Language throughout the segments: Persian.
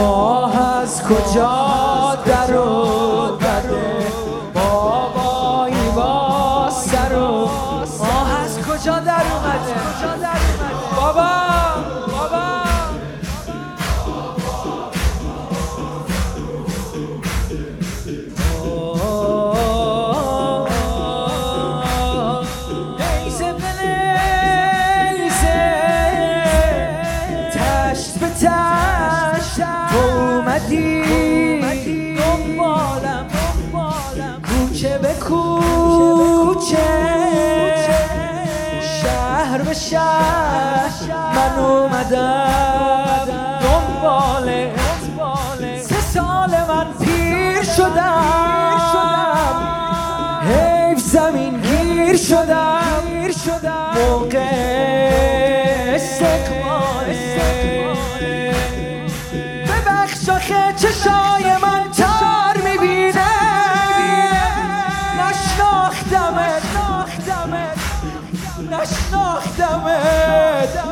ماه از کجا در اومدی. دنبالم کوچه به کوچه. شهر به شهر من اومدم. دنباله. سه سال من پیر شدم.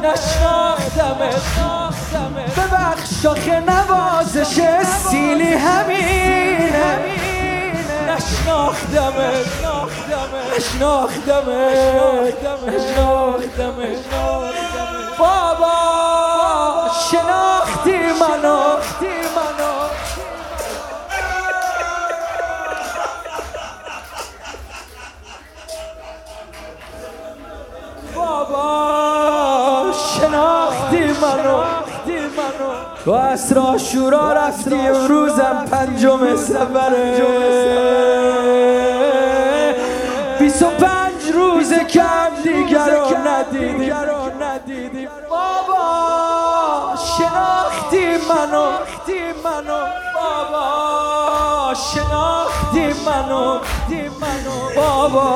نشناختمت. ببخش آخه نوازش سیلی همینه نشناختمت نشناختمت. نشناختمت. بابا شناختی منو. بابا. منو. تو اسرا شورا رفتی امروزم پنجم سفره. بیس و پنج روز کم دیگر رو ندیدی بابا شناختی منو. بابا شناختی منو. بابا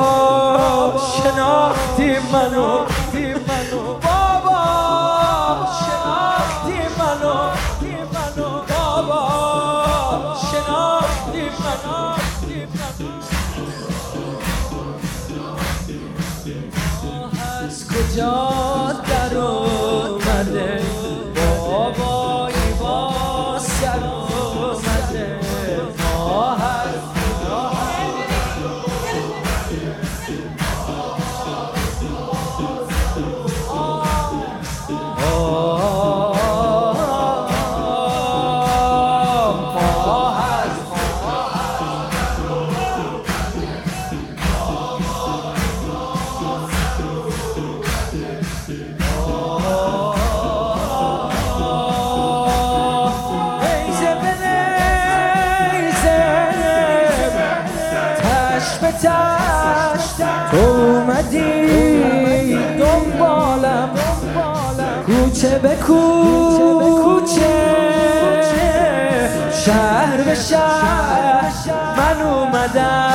شناختی منو. از تو اومدی. دنبالم. کوچه به کوچه. شهر به شهر. من اومدم.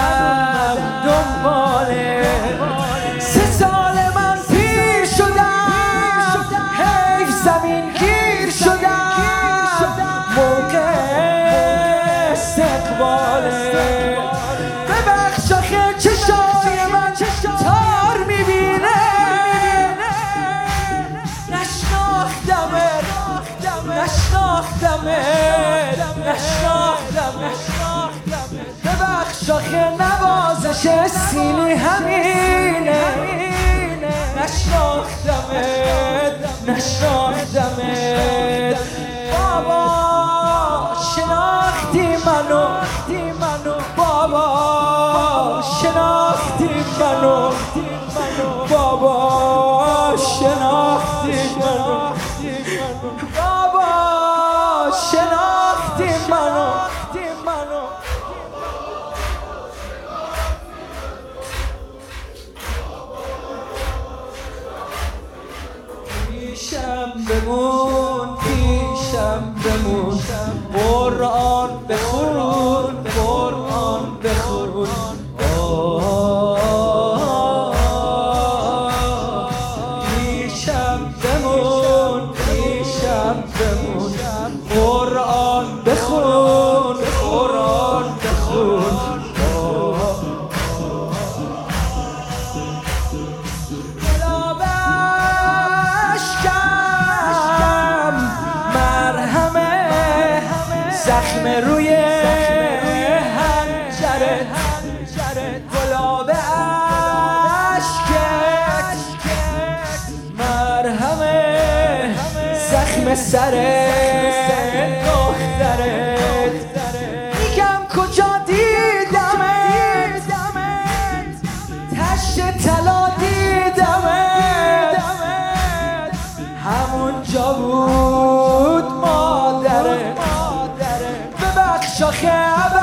نوازش سیلی همینه. نشناختمت نشناختمت. بابا شناختی منو. بابا شناختی منو. پیشم بمون پیشم بمون. قرآن بخون زخم روی هنجرت گلاب اشکت مرهم زخم سرت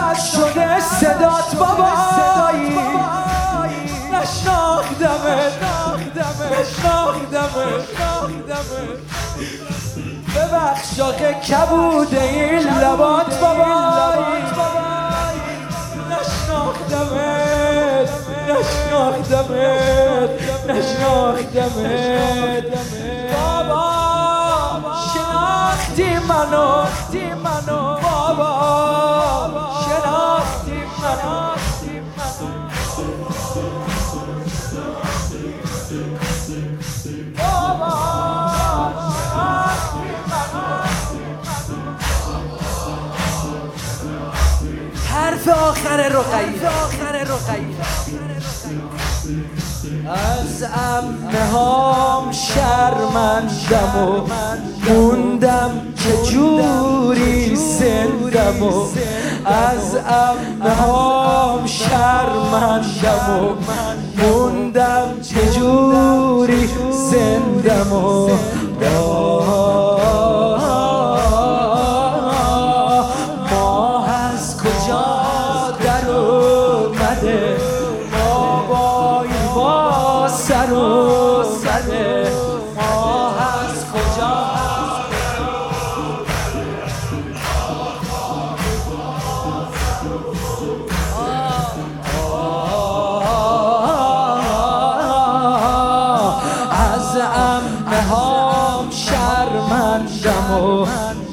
عوض شده صدات بابایی نشناختمت. نشناختمت. ببخش آخه کبوده این لبات بابایی نشناختمت. نشناختمت. نشناختمت. بابا شناختی منو. حرف آخر رقیه آخر رقیه از امه هام شرمندم و موندم که جوری سندم و از امه هام شرمندم و موندم که جوری سندم و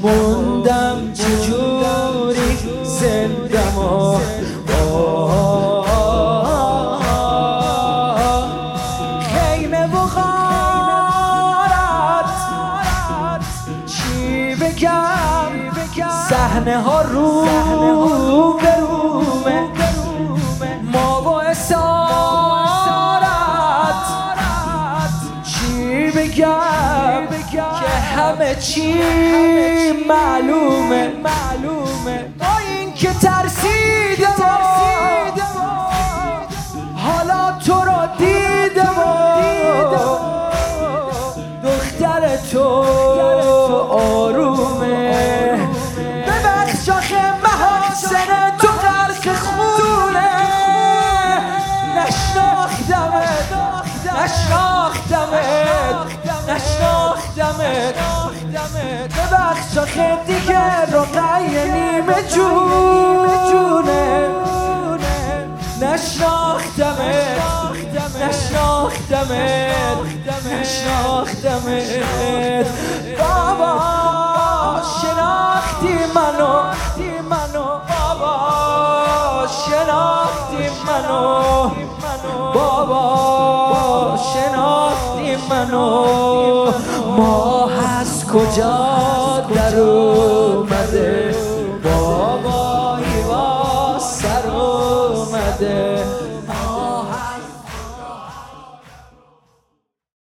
موندم چجوری زندم و خیمه و غارت چی بگم؟ صحنه ها رو به رومه چی معلومه معلومه. با این که ترسیده حالا تو رو دیده دختر تو آرومه. ببخش آخه محاسن تو غرق خونه. نشناختمت نشناختمت. نشناختمت. ببخش آخه دیگه رقیه نیمه جونه. نشناختمت نشناختمت نشناختمت بابا شناختی منو بابا شناختی منو. بابا شناختی منو. ماه از کجا در اومده؟